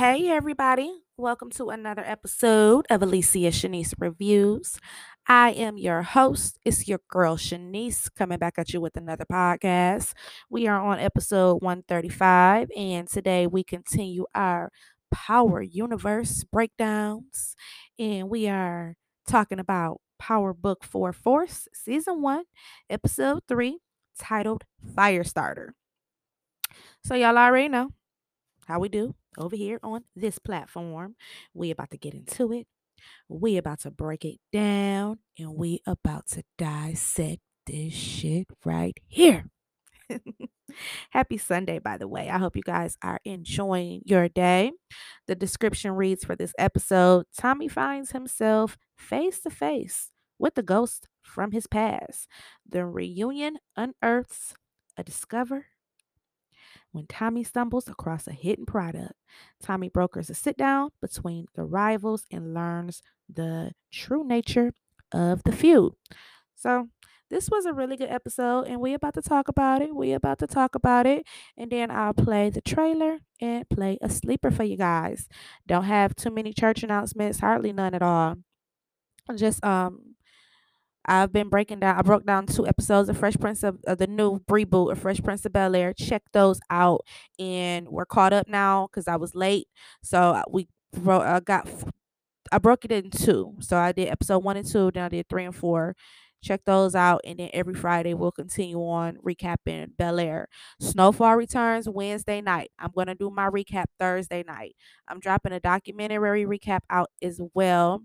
Hey, everybody. Welcome to another episode of Alicia Shanice Reviews. I am your host. It's your girl Shanice coming back at you with another podcast. We are on episode 135, and today we continue our Power Universe breakdowns. And we are talking about Power Book 4 Force, Season 1, Episode 3, titled Firestarter. So, y'all already know how we do over here on this platform. We about to get into it. We about to break it down and we about to dissect this shit right here. Happy Sunday, by the way. I hope you guys are enjoying your day. The description reads for this episode Tommy finds himself face to face with the ghost from his past. The reunion unearths a discover when Tommy stumbles across a hidden product. Tommy brokers a sit down between the rivals and learns the true nature of the feud. So, this was a really good episode, and we about to talk about it. We about to talk about it, and then I'll play the trailer and play a sleeper for you guys. Don't have too many church announcements, hardly none at all. Just um I've been breaking down. I broke down two episodes of Fresh Prince of, the new reboot of Fresh Prince of Bel Air. Check those out, and we're caught up now because I was late. So uh, we wrote. I got. I broke it in two. So I did episode one and two. Then I did three and four. Check those out, and then every Friday we'll continue on recapping Bel Air. Snowfall returns Wednesday night. I'm gonna do my recap Thursday night. I'm dropping a documentary recap out as well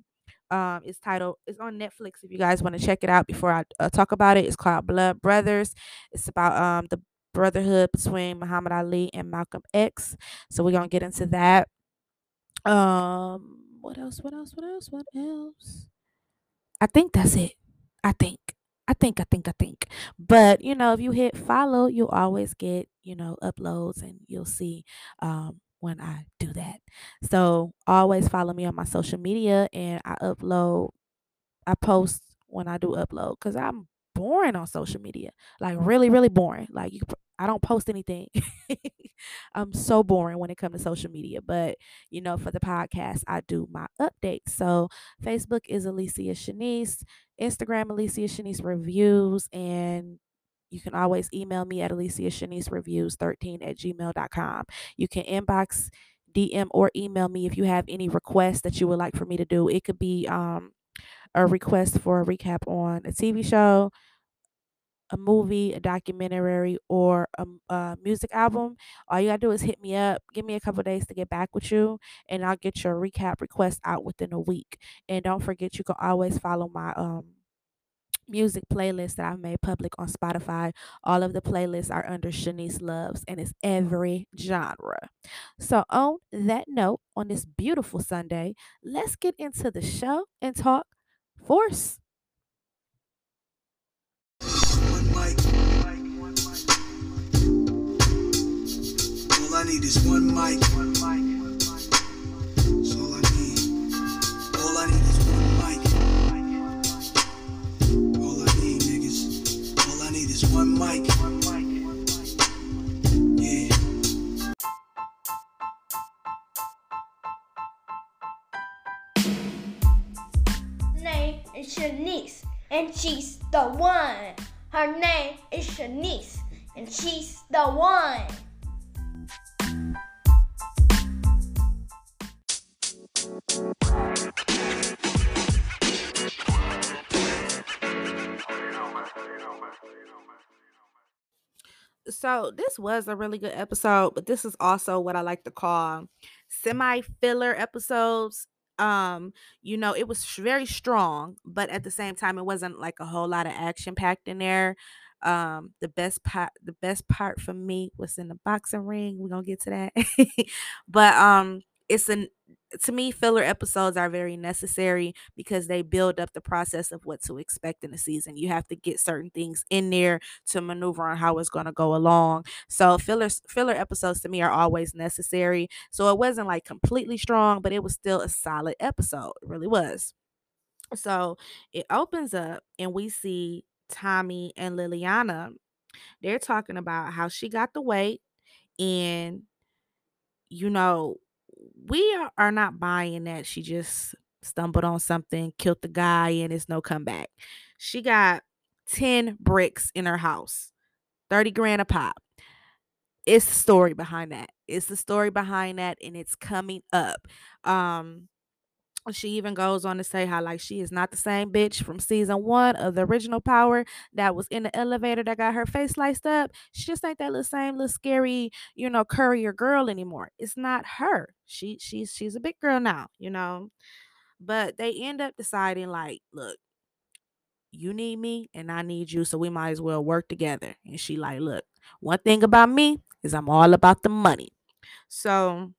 um, it's titled. It's on Netflix. If you guys want to check it out before I uh, talk about it, it's called Blood Brothers. It's about um the brotherhood between Muhammad Ali and Malcolm X. So we're gonna get into that. Um, what else? What else? What else? What else? I think that's it. I think. I think, I think, I think. But you know, if you hit follow, you'll always get, you know, uploads and you'll see um when I do that. So always follow me on my social media and I upload, I post when I do upload because I'm boring on social media. Like really, really boring. Like you I don't post anything. I'm so boring when it comes to social media. But you know, for the podcast, I do my updates. So Facebook is Alicia Shanice, Instagram Alicia Shanice Reviews, and you can always email me at Alicia Shanice Reviews 13 at gmail.com. You can inbox, DM, or email me if you have any requests that you would like for me to do. It could be um, a request for a recap on a TV show, a movie, a documentary, or a, a, music album, all you gotta do is hit me up. Give me a couple days to get back with you, and I'll get your recap request out within a week. And don't forget, you can always follow my um music playlist that I've made public on Spotify. All of the playlists are under Shanice Loves and it's every genre. So, on that note, on this beautiful Sunday, let's get into the show and talk force. One mic. All I need is one mic. One mic. One mic. Name is Shanice, and she's the one. Her name is Shanice, and she's the one. So this was a really good episode, but this is also what I like to call semi filler episodes. Um, you know, it was very strong, but at the same time, it wasn't like a whole lot of action packed in there. Um, the best part, the best part for me was in the boxing ring. We're gonna get to that, but um, it's an to me filler episodes are very necessary because they build up the process of what to expect in the season. You have to get certain things in there to maneuver on how it's going to go along. So filler filler episodes to me are always necessary. So it wasn't like completely strong but it was still a solid episode. It really was. So it opens up and we see tommy and liliana. They're talking about how she got the weight and you know we are, not buying that she just stumbled on something, killed the guy, and it's no comeback. She got 10 bricks in her house, 30 grand a pop. It's the story behind that. It's the story behind that, and it's coming up. Um, she even goes on to say how like she is not the same bitch from season one of the original power that was in the elevator that got her face sliced up. She just ain't that little same little scary you know courier girl anymore. It's not her. She she's she's a big girl now you know? But they end up deciding like look you need me and i need you so we might as well work together. And she like look one thing about me is i'm all about the money. So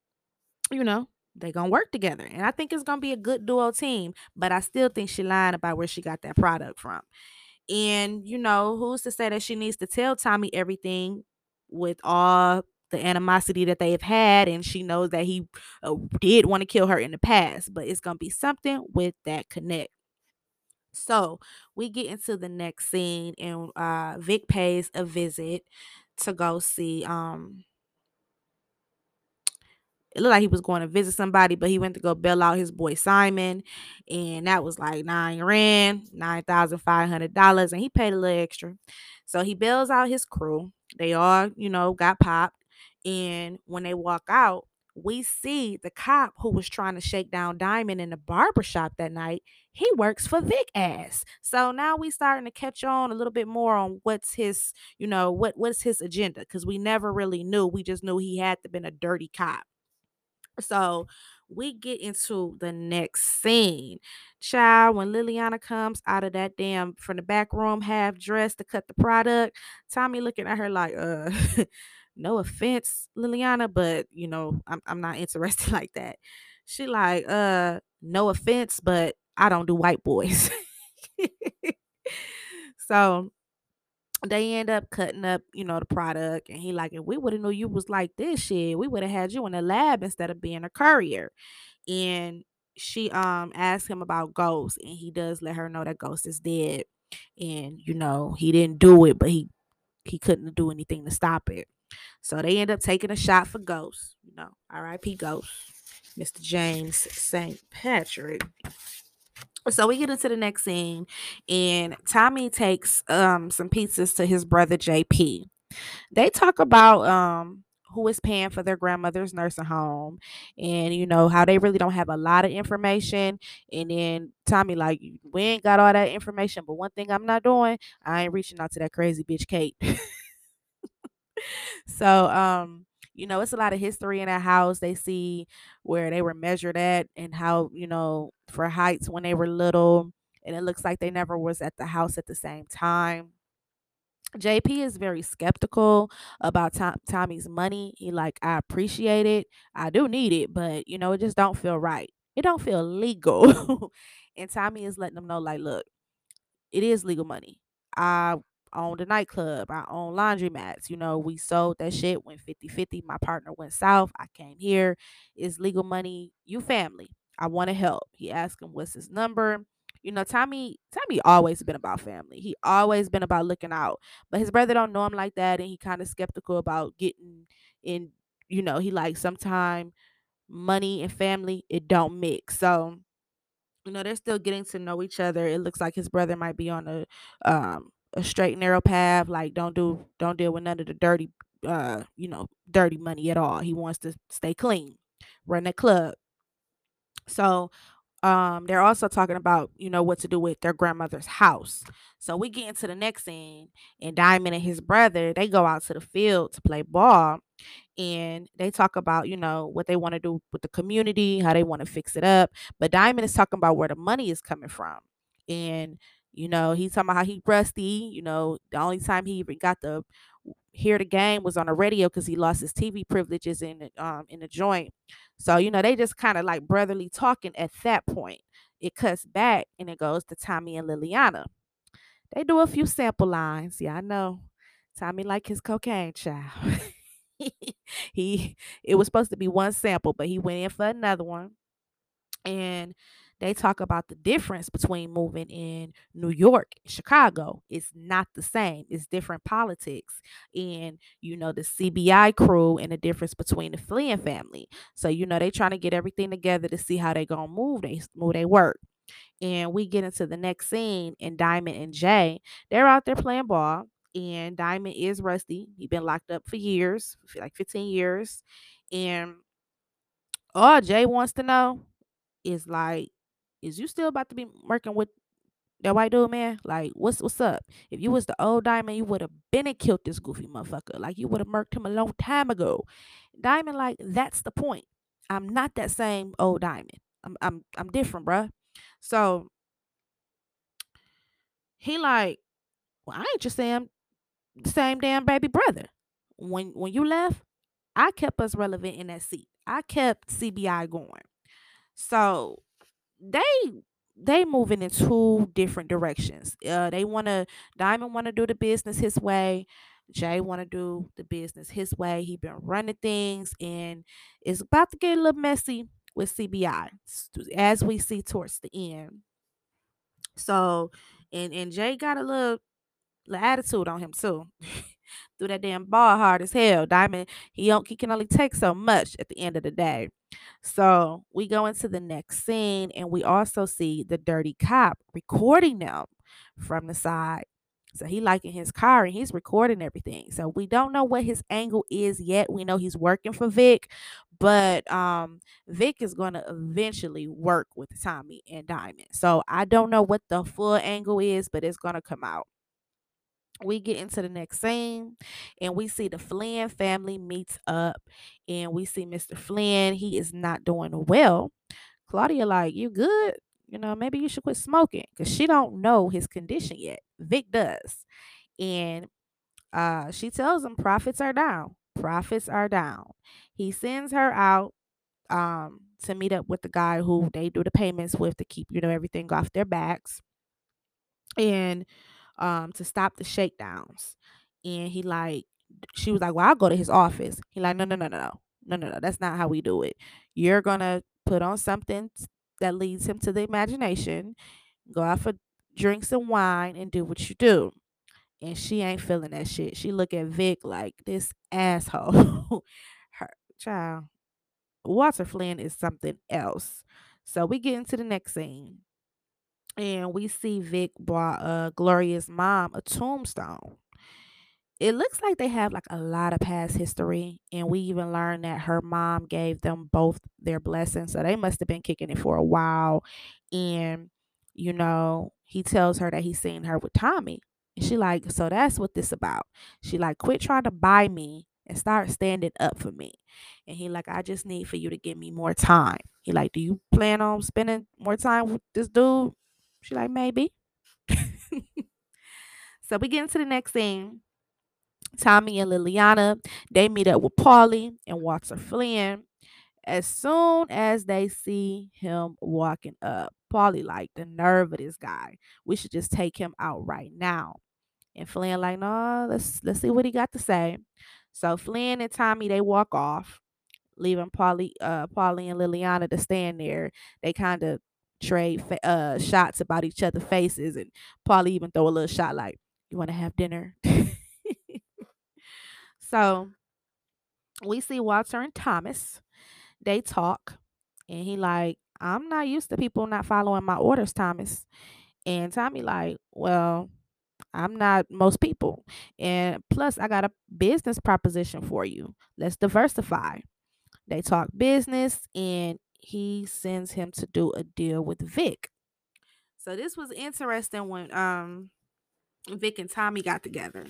you know they gonna work together and i think it's gonna be a good duo team but i still think she lied about where she got that product from. And you know who's to say that she needs to tell tommy everything with all the animosity that they've had and she knows that he uh, did want to kill her in the past but it's gonna be something with that connect. So we get into the next scene and uh vic pays a visit to go see um it looked like he was going to visit somebody, but he went to go bail out his boy Simon, and that was like nine rand, nine thousand five hundred dollars, and he paid a little extra. So he bails out his crew. They all, you know, got popped, and when they walk out, we see the cop who was trying to shake down Diamond in the barber shop that night. He works for Vic ass. So now we starting to catch on a little bit more on what's his, you know, what what's his agenda because we never really knew. We just knew he had to been a dirty cop. So we get into the next scene. Child, when Liliana comes out of that damn from the back room, half dressed to cut the product, Tommy looking at her like, uh, no offense, Liliana, but you know, I'm I'm not interested like that. She like, uh, no offense, but I don't do white boys. so they end up cutting up, you know, the product, and he like, if we would have knew you was like this shit, we would have had you in the lab instead of being a courier. And she um asked him about Ghost, and he does let her know that Ghost is dead, and you know he didn't do it, but he he couldn't do anything to stop it. So they end up taking a shot for Ghost, you know, R.I.P. Ghost, Mr. James St. Patrick. So we get into the next scene, and Tommy takes um some pizzas to his brother JP. They talk about um who is paying for their grandmother's nursing home and you know how they really don't have a lot of information and then tommy like we ain't got all that information but one thing i'm not doing i ain't reaching out to that crazy bitch kate so um you know, it's a lot of history in that house. They see where they were measured at and how, you know, for heights when they were little. And it looks like they never was at the house at the same time. JP is very skeptical about Tom- Tommy's money. He like, I appreciate it. I do need it, but you know, it just don't feel right. It don't feel legal. and Tommy is letting them know, like, look, it is legal money. I owned a nightclub. I own laundromats. You know, we sold that shit, went 50 50. My partner went south. I came here. It's legal money. You family. I want to help. He asked him what's his number. You know, Tommy, Tommy always been about family. He always been about looking out. But his brother don't know him like that, and he kind of skeptical about getting in. You know, he like sometime money and family it don't mix. So you know they're still getting to know each other. It looks like his brother might be on a um a straight narrow path. Like don't do don't deal with none of the dirty uh you know dirty money at all. He wants to stay clean, run a club. So um they're also talking about you know what to do with their grandmother's house. So we get into the next scene, and Diamond and his brother they go out to the field to play ball, and they talk about you know what they want to do with the community, how they want to fix it up. But Diamond is talking about where the money is coming from, and you know, he's talking about how he rusty. You know, the only time he even got to hear the game was on the radio because he lost his TV privileges in the, um in the joint. So you know, they just kind of like brotherly talking at that point. It cuts back and it goes to Tommy and Liliana. They do a few sample lines. Yeah, I know. Tommy like his cocaine child. he it was supposed to be one sample, but he went in for another one. And they talk about the difference between moving in New York and Chicago. It's not the same. It's different politics. And, you know, the CBI crew and the difference between the Flynn family. So, you know, they trying to get everything together to see how they gonna move they move they work. And we get into the next scene and Diamond and Jay, they're out there playing ball. And Diamond is rusty. He's been locked up for years, like 15 years. And all Jay wants to know is like, is you still about to be working with that white dude, man? Like, what's what's up? If you was the old Diamond, you would have been and killed this goofy motherfucker. Like, you would have murked him a long time ago. Diamond, like, that's the point. I'm not that same old Diamond. I'm I'm I'm different, bruh. So he like, well, I ain't your same same damn baby brother. When when you left, I kept us relevant in that seat. I kept CBI going. So they they moving in two different directions. Uh, they want to Diamond want to do the business his way. Jay want to do the business his way. He been running things, and it's about to get a little messy with CBI as we see towards the end. So, and and Jay got a little, little attitude on him too. Threw that damn ball hard as hell. Diamond, he don't, he can only take so much at the end of the day. So we go into the next scene, and we also see the dirty cop recording them from the side. So he liking his car and he's recording everything. So we don't know what his angle is yet. We know he's working for Vic, but um Vic is to eventually work with Tommy and Diamond. So I don't know what the full angle is, but it's to come out we get into the next scene and we see the Flynn family meets up and we see Mr. Flynn. He is not doing well. Claudia, like, you good? You know, maybe you should quit smoking because she don't know his condition yet. Vic does. And uh she tells him profits are down. Profits are down. He sends her out um to meet up with the guy who they do the payments with to keep, you know, everything off their backs. And um to stop the shakedowns. And he like she was like, Well, I'll go to his office. He like, no, no, no, no, no. No, no, no. That's not how we do it. You're gonna put on something that leads him to the imagination, go out for drinks and wine and do what you do. And she ain't feeling that shit. She look at Vic like this asshole. Her child. Walter Flynn is something else. So we get into the next scene and we see Vic bought uh Gloria's mom a tombstone. It looks like they have like a lot of past history, and we even learned that her mom gave them both their blessings, so they must have been kicking it for a while. And you know, he tells her that he's seen her with Tommy, and she like, so that's what this about. She like, quit trying to buy me and start standing up for me. And he like, I just need for you to give me more time. He like, do you plan on spending more time with this dude? She like, maybe. so we get into the next scene. Tommy and Liliana, they meet up with Paulie and Walter Flynn. As soon as they see him walking up, Paulie like the nerve of this guy. We should just take him out right now. And Flynn like, no, let's let's see what he got to say. So Flynn and Tommy they walk off, leaving Paulie, uh, Paulie and Liliana to stand there. They kind of trade fa- uh shots about each other's faces, and probably even throw a little shot like, "You want to have dinner?" so we see Walter and Thomas. They talk, and he like, "I'm not used to people not following my orders, Thomas." And Tommy like, "Well." I'm not most people. And plus, I got a business proposition for you. Let's diversify. They talk business, and he sends him to do a deal with Vic. So this was interesting when um Vic and Tommy got together.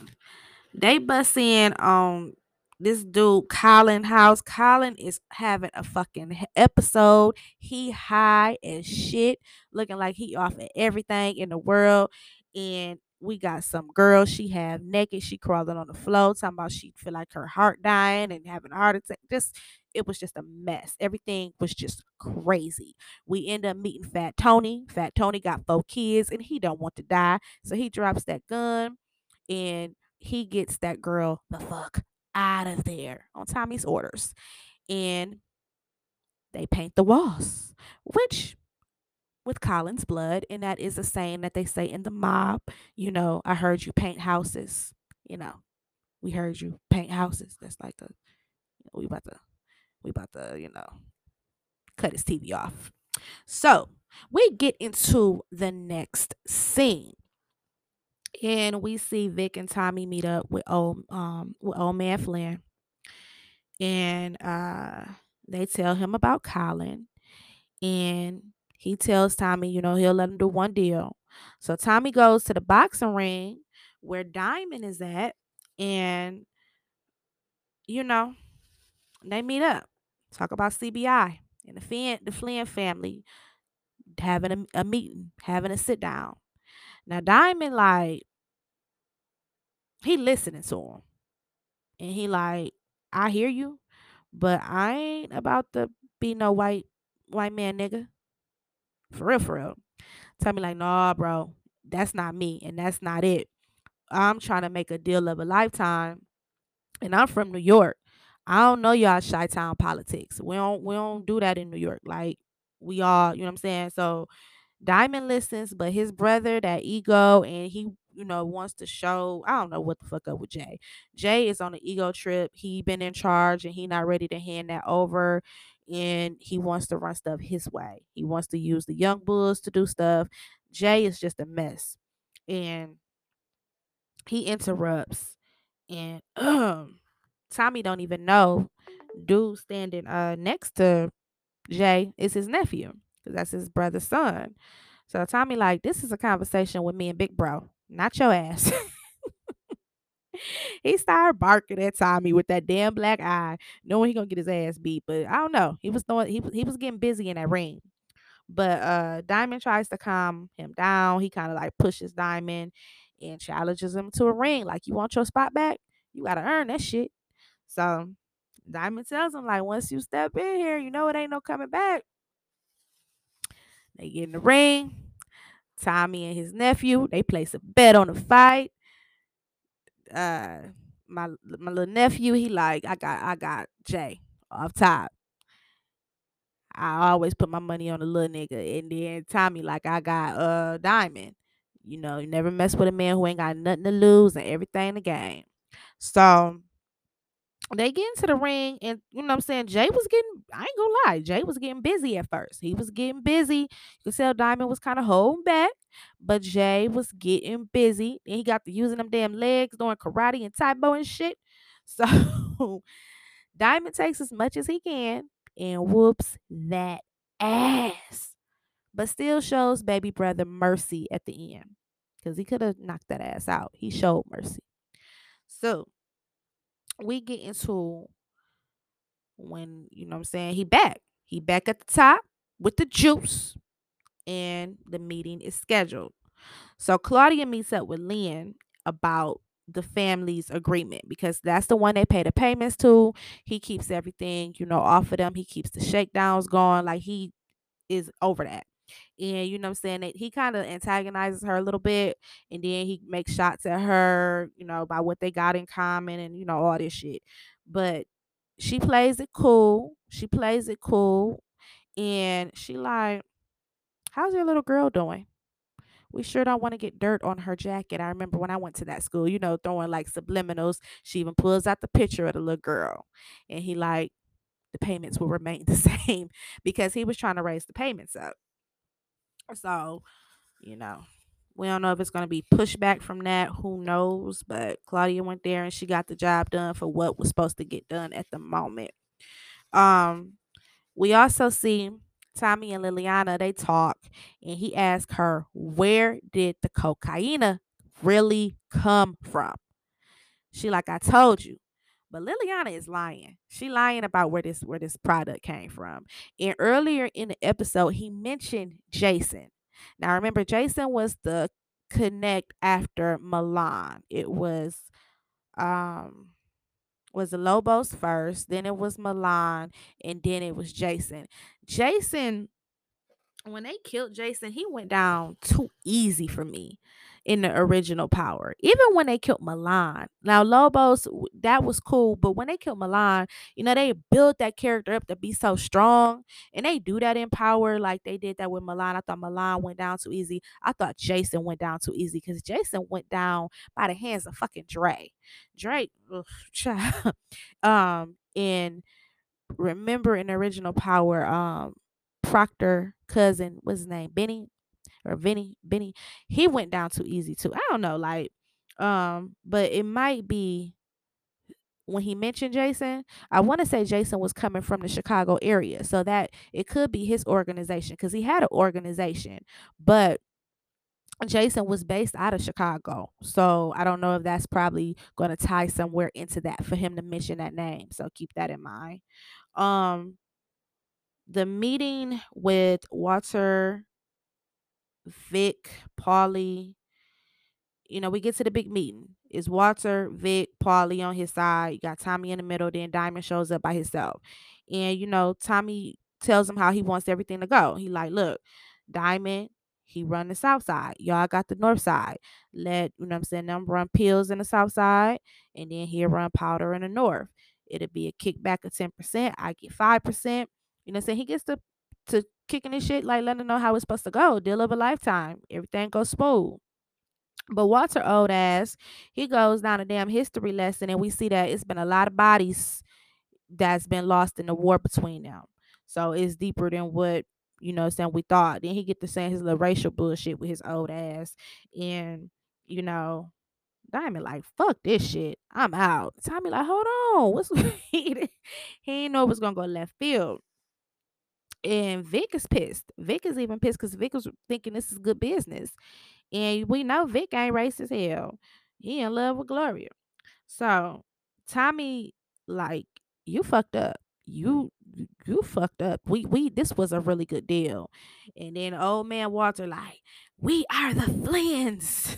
They bust in on this dude Colin House. Colin is having a fucking episode. He high as shit, looking like he off at everything in the world. And we got some girl she have naked. She crawling on the floor, talking about she feel like her heart dying and having a heart attack. Just it was just a mess. Everything was just crazy. We end up meeting Fat Tony. Fat Tony got four kids and he don't want to die. So he drops that gun and he gets that girl the fuck out of there on Tommy's orders. And they paint the walls, which with Colin's blood, and that is a saying that they say in the mob. You know, I heard you paint houses. You know, we heard you paint houses. That's like the we about to we about to you know cut his TV off. So we get into the next scene. And we see Vic and Tommy meet up with old um with old man Flynn. And uh they tell him about Colin. And he tells Tommy, you know, he'll let him do one deal. So Tommy goes to the boxing ring where Diamond is at, and you know, they meet up, talk about CBI and the Flynn, the Flynn family having a, a meeting, having a sit down. Now Diamond like he listening to him, and he like, I hear you, but I ain't about to be no white white man nigga. For real, for real. Tommy like, nah, bro, that's not me, and that's not it. I'm trying to make a deal of a lifetime, and I'm from New York. I don't know y'all Chi Town politics. We don't we don't do that in New York. Like we all, you know what I'm saying? So Diamond listens, but his brother, that ego, and he, you know, wants to show. I don't know what the fuck up with Jay. Jay is on an ego trip. He been in charge, and he not ready to hand that over. And he wants to run stuff his way. He wants to use the young bulls to do stuff. Jay is just a mess, and he interrupts, and um, Tommy don't even know. Dude standing uh next to Jay is his nephew because that's his brother's son. So Tommy like, this is a conversation with me and Big Bro, not your ass. he started barking at Tommy with that damn black eye, knowing he gonna get his ass beat. But I don't know. He was throwing, he he was getting busy in that ring. But uh Diamond tries to calm him down. He kind of like pushes Diamond and challenges him to a ring. Like, you want your spot back? You gotta earn that shit. So Diamond tells him, like, once you step in here, you know it ain't no coming back. They get in the ring. Tommy and his nephew, they place a bet on the fight. Uh my my little nephew, he like, I got I got Jay off top. I always put my money on the little nigga. And then Tommy, like, I got uh Diamond. You know, you never mess with a man who ain't got nothing to lose and everything to gain. So they get into the ring and you know what I'm saying Jay was getting I ain't gonna lie Jay was getting busy at first. He was getting busy. You could tell Diamond was kind of holding back but Jay was getting busy. And he got to using them damn legs doing karate and Tae and shit. So Diamond takes as much as he can and whoops that ass but still shows baby brother mercy at the end because he could have knocked that ass out. He showed mercy. So we get into when you know what I'm saying he back. He back at the top with the juice and the meeting is scheduled. So Claudia meets up with Lynn about the family's agreement because that's the one they pay the payments to. He keeps everything, you know, off of them. He keeps the shakedowns going. Like he is over that. And you know what I'm saying? That he kind of antagonizes her a little bit and then he makes shots at her, you know, by what they got in common and you know, all this shit. But she plays it cool. She plays it cool. And she like, How's your little girl doing? We sure don't want to get dirt on her jacket. I remember when I went to that school, you know, throwing like subliminals. She even pulls out the picture of the little girl. And he like, the payments will remain the same because he was trying to raise the payments up. So, you know, we don't know if it's going to be pushback from that. Who knows? But Claudia went there and she got the job done for what was supposed to get done at the moment. Um, we also see Tommy and Liliana, they talk, and he asked her, Where did the cocaine really come from? She like, I told you. But Liliana is lying. She lying about where this where this product came from. And earlier in the episode, he mentioned Jason. Now remember, Jason was the connect after Milan. It was um was the Lobos first, then it was Milan, and then it was Jason. Jason when they killed Jason, he went down too easy for me in the original Power. Even when they killed Milan. Now Lobos, that was cool, but when they killed Milan, you know, they built that character up to be so strong. And they do that in Power like they did that with Milan. I thought Milan went down too easy. I thought Jason went down too easy because Jason went down by the hands of fucking Dre. Dre, ugh, um, and remember in original Power, um, Proctor cousin, what's his name? Benny or Vinny, Benny. He went down too easy too. I don't know, like, um, but it might be when he mentioned Jason, I want to say Jason was coming from the Chicago area. So that it could be his organization because he had an organization, but Jason was based out of Chicago. So I don't know if that's probably going to tie somewhere into that for him to mention that name. So keep that in mind. Um the meeting with Walter, Vic, Paulie, you know, we get to the big meeting. It's Walter, Vic, Paulie on his side. You got Tommy in the middle. Then Diamond shows up by himself. And, you know, Tommy tells him how he wants everything to go. He like, look, Diamond, he run the south side. Y'all got the north side. Let, you know what I'm saying, them run pills in the south side. And then he'll run powder in the north. It'll be a kickback of 10%. I get 5%. You know I'm saying? He gets to to kicking his shit, like letting them know how it's supposed to go. Deal of a lifetime. Everything goes smooth. But Walter old ass, he goes down a damn history lesson, and we see that it's been a lot of bodies that's been lost in the war between them. So it's deeper than what you know saying we thought. Then he get to saying his little racial bullshit with his old ass. And, you know, Diamond like, fuck this shit. I'm out. Tommy like, hold on. What's he didn't know it was gonna go left field. And Vic is pissed. Vic is even pissed because Vic was thinking this is good business. And we know Vic ain't racist hell. He in love with Gloria. So Tommy, like, you fucked up. You you fucked up. We we this was a really good deal. And then old man Walter, like, we are the Flynns.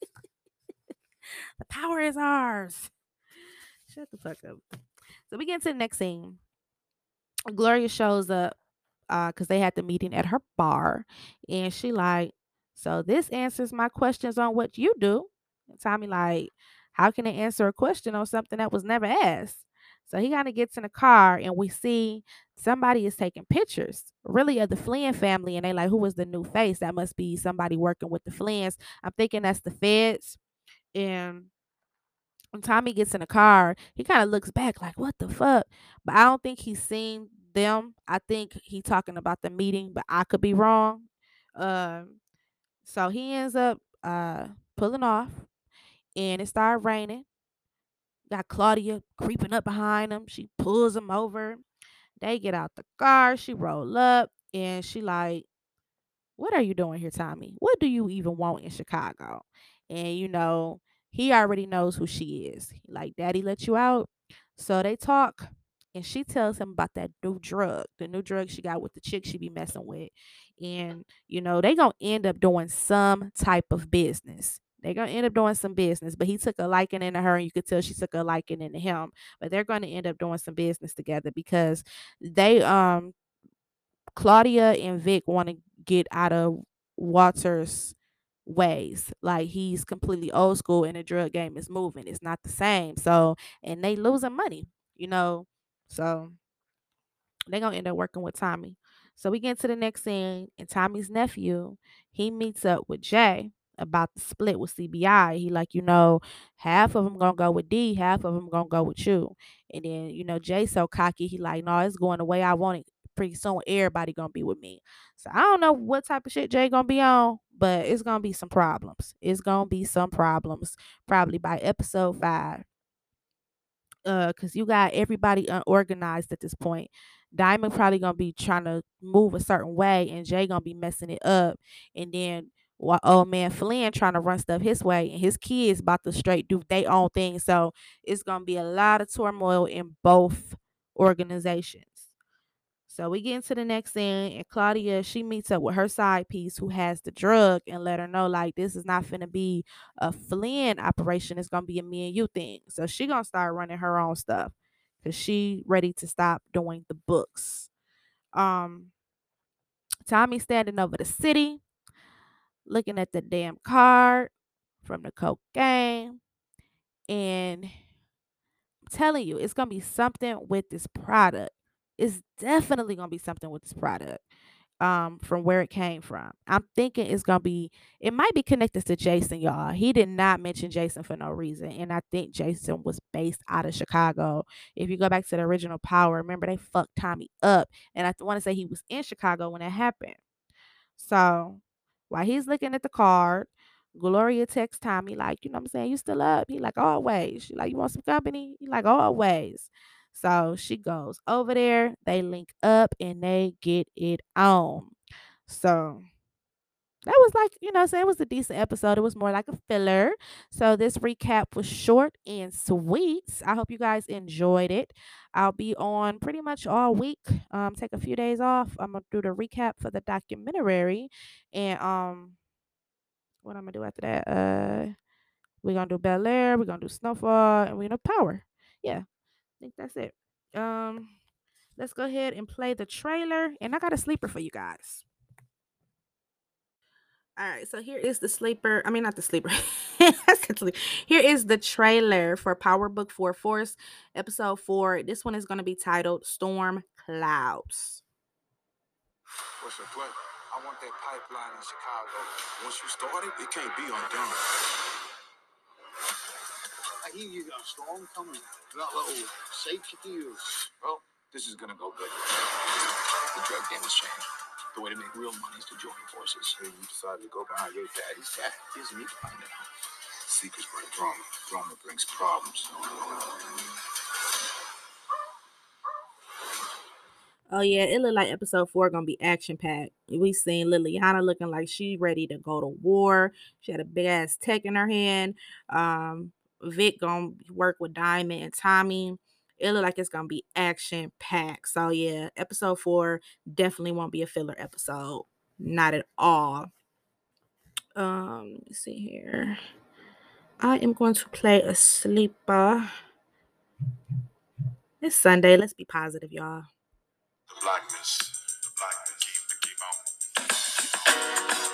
the power is ours. Shut the fuck up. So we get to the next scene. Gloria shows up uh because they had the meeting at her bar and she like so this answers my questions on what you do. And tommy like how can they answer a question on something that was never asked? So he kind of gets in the car and we see somebody is taking pictures really of the flynn family and they like who was the new face? That must be somebody working with the flynns i'm thinking that's the feds and when Tommy gets in the car, he kind of looks back like, what the fuck? But I don't think he's seen them. I think he talking about the meeting, but I could be wrong. Um, so he ends up uh pulling off and it started raining. Got Claudia creeping up behind him. She pulls him over. They get out the car. She roll up and she like, what are you doing here, Tommy? What do you even want in Chicago? And you know, he already knows who she is. Like, Daddy let you out. So they talk and she tells him about that new drug, the new drug she got with the chick she be messing with. And, you know, they gonna end up doing some type of business. They're gonna end up doing some business, but he took a liking into her, and you could tell she took a liking into him. But they're gonna end up doing some business together because they um Claudia and Vic want to get out of Walter's ways. Like he's completely old school and the drug game is moving. It's not the same. So and they losing money, you know. So they're gonna end up working with Tommy. So we get to the next scene, and Tommy's nephew, he meets up with Jay about the split with CBI. He like, you know, half of them gonna go with D, half of them gonna go with you. And then, you know, Jay so cocky, he like, no, it's going the way I want it. Pretty soon, everybody gonna be with me. So I don't know what type of shit Jay gonna be on, but it's gonna be some problems. It's gonna be some problems. Probably by episode five uh because you got everybody unorganized at this point. Diamond probably gonna be trying to move a certain way and jay gonna be messing it up. And then while old man flynn trying to run stuff his way and his kids about to straight do their own thing. So it's gonna be a lot of turmoil in both organizations so we get into the next scene, and Claudia she meets up with her side piece who has the drug and let her know like this is not gonna be a Flynn operation. It's gonna be a me and you thing. So she gonna start running her own stuff because she ready to stop doing the books. Um, Tommy standing over the city, looking at the damn card from the cocaine. And I'm telling you, it's gonna be something with this product. It's definitely gonna be something with this product um from where it came from. I'm thinking it's gonna be it might be connected to Jason, y'all. He did not mention Jason for no reason. And I think Jason was based out of Chicago. If you go back to the original power, remember they fucked Tommy up. And I want to say he was in Chicago when it happened. So while he's looking at the card, Gloria texts Tommy, like, you know what I'm saying? You still up? He like, always. She like, you want some company? He like, always. So she goes over there, they link up and they get it on. So that was like, you know, saying it was a decent episode. It was more like a filler. So this recap was short and sweet. I hope you guys enjoyed it. I'll be on pretty much all week. Um, take a few days off. I'm gonna do the recap for the documentary, and um, what I'm gonna do after that? Uh, we're gonna do Bel Air. We're gonna do Snowfall, and we're gonna Power. Yeah, think that's it. Um, let's go ahead and play the trailer, and I got a sleeper for you guys. All right, so here is the sleeper. I mean, not the sleeper. here is the trailer for Power Book 4 Force, episode 4. This one is going to be titled Storm Clouds. What's your plan? I want that pipeline in Chicago. Once you start it, it can't be undone. I hear you got a storm coming. Got a little safety gears. Well, this is gonna go good. The drug game has changed. The way to make real money is to join forces. Hey, you decided to go behind your daddy's back. Isn't me find out. Seekers bring drama. Drama brings problems. Oh yeah, it looked like episode four gonna be action packed. We seen Liliana looking like she ready to go to war. She had a big ass tech in her hand. Um, Vic gonna work with Diamond and Tommy. It look like it's gonna be action packed. So yeah, episode four definitely won't be a filler episode. Not at all. Um, let me see here. I am going to play a sleeper. It's Sunday. Let's be positive, y'all. The blackness. The blackness. Keep, keep on.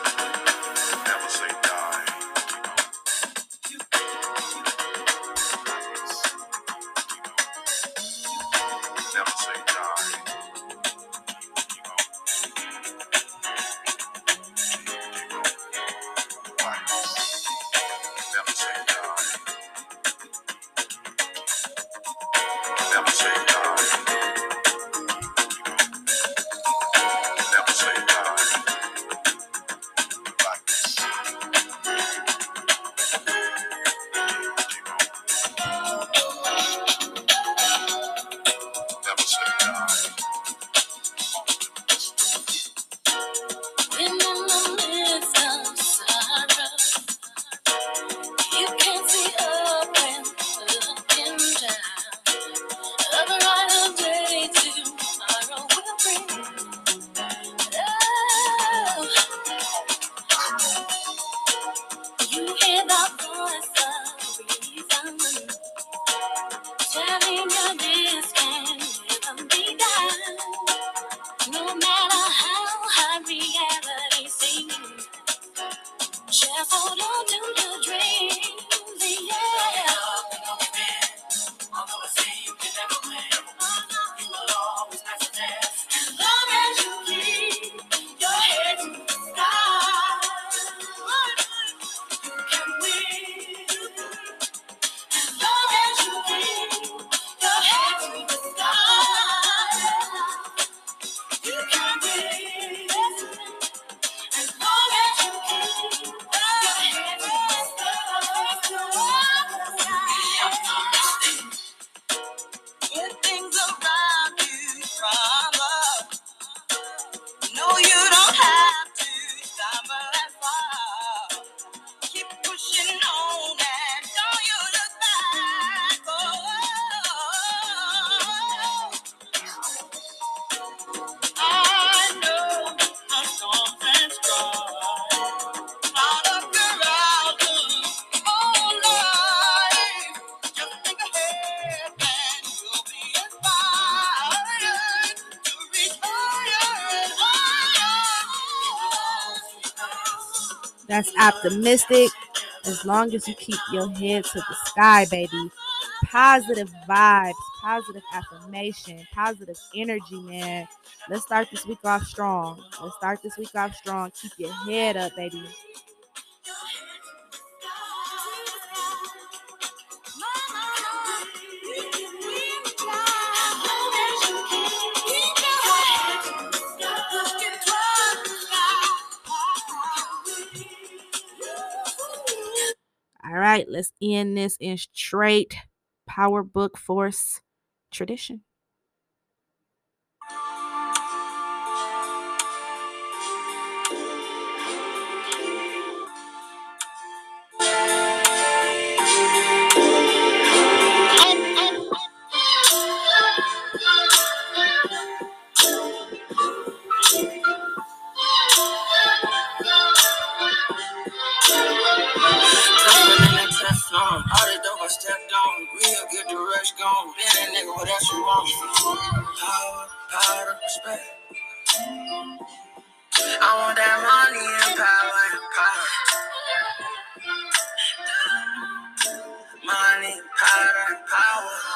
That's optimistic. As long as you keep your head to the sky, baby. Positive vibes, positive affirmation, positive energy, man. Let's start this week off strong. Let's start this week off strong. Keep your head up, baby. Let's end this in straight power book force tradition. I stepped on, real good the rush gone. Been a nigga, what else you want? Power, power, respect. I want that money and power and power. Money, power, and power.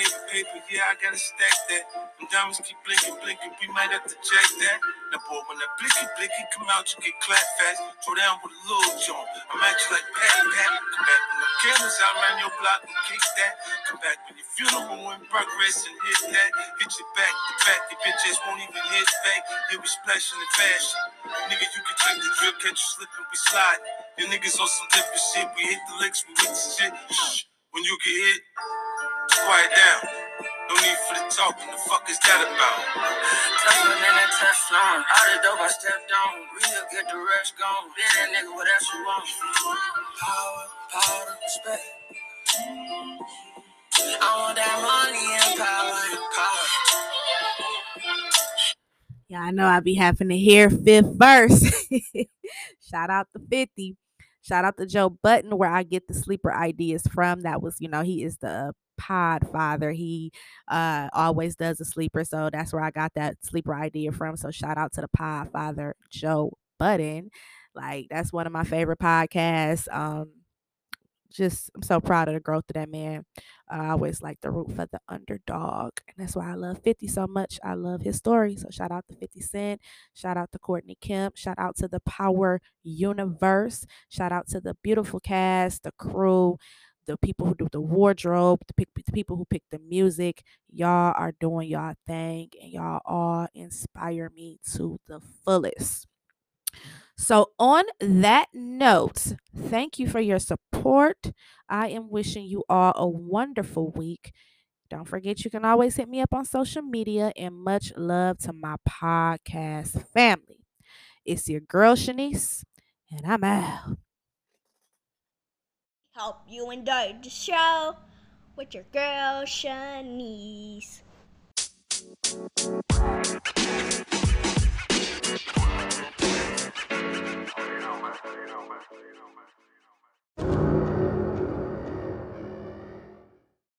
Paper, paper, yeah, I gotta stack that. Them diamonds keep blinking, blinking, we might have to jack that. Now, boy, when that blicky, blicky come out, you get clapped fast. Throw down with a little joint. I'm at you like pat, pat. Come back when them killers out around your block and kick that. Come back when your funeral in progress and hit that. Hit your back to back, your bitch ass won't even hit back. Yeah, we splashing in fashion. Nigga, you can take the drill, catch you slipping, we slide. You niggas on some different shit. We hit the licks, we hit the shit. Shh. When you get hit, quiet down. No need for the talking. The fuck is that about? Tougher than a Teflon. All the dope I stepped on, real good the rush gone. Been a nigga, what else you want? Power, power, respect. I want that money and power and power. Yeah, I know I be having to hear fifth verse. Shout out to 50. Shout out to Joe Budden, where I get the sleeper ideas from. That was, you know, he is the pod father. He uh always does a sleeper. So that's where I got that sleeper idea from. So shout out to the pod father, Joe Budden. Like that's one of my favorite podcasts. Um just I'm so proud of the growth of that man. Uh, I always like the root for the underdog, and that's why I love 50 so much. I love his story. So shout out to 50 Cent, shout out to Courtney Kemp, shout out to the Power Universe, shout out to the beautiful cast, the crew, the people who do the wardrobe, the, the people who pick the music. Y'all are doing y'all thing, and y'all all inspire me to the fullest. So, on that note, thank you for your support. I am wishing you all a wonderful week. Don't forget, you can always hit me up on social media, and much love to my podcast family. It's your girl, Shanice, and I'm out. Help you enjoyed the show with your girl Shanice. You know, man.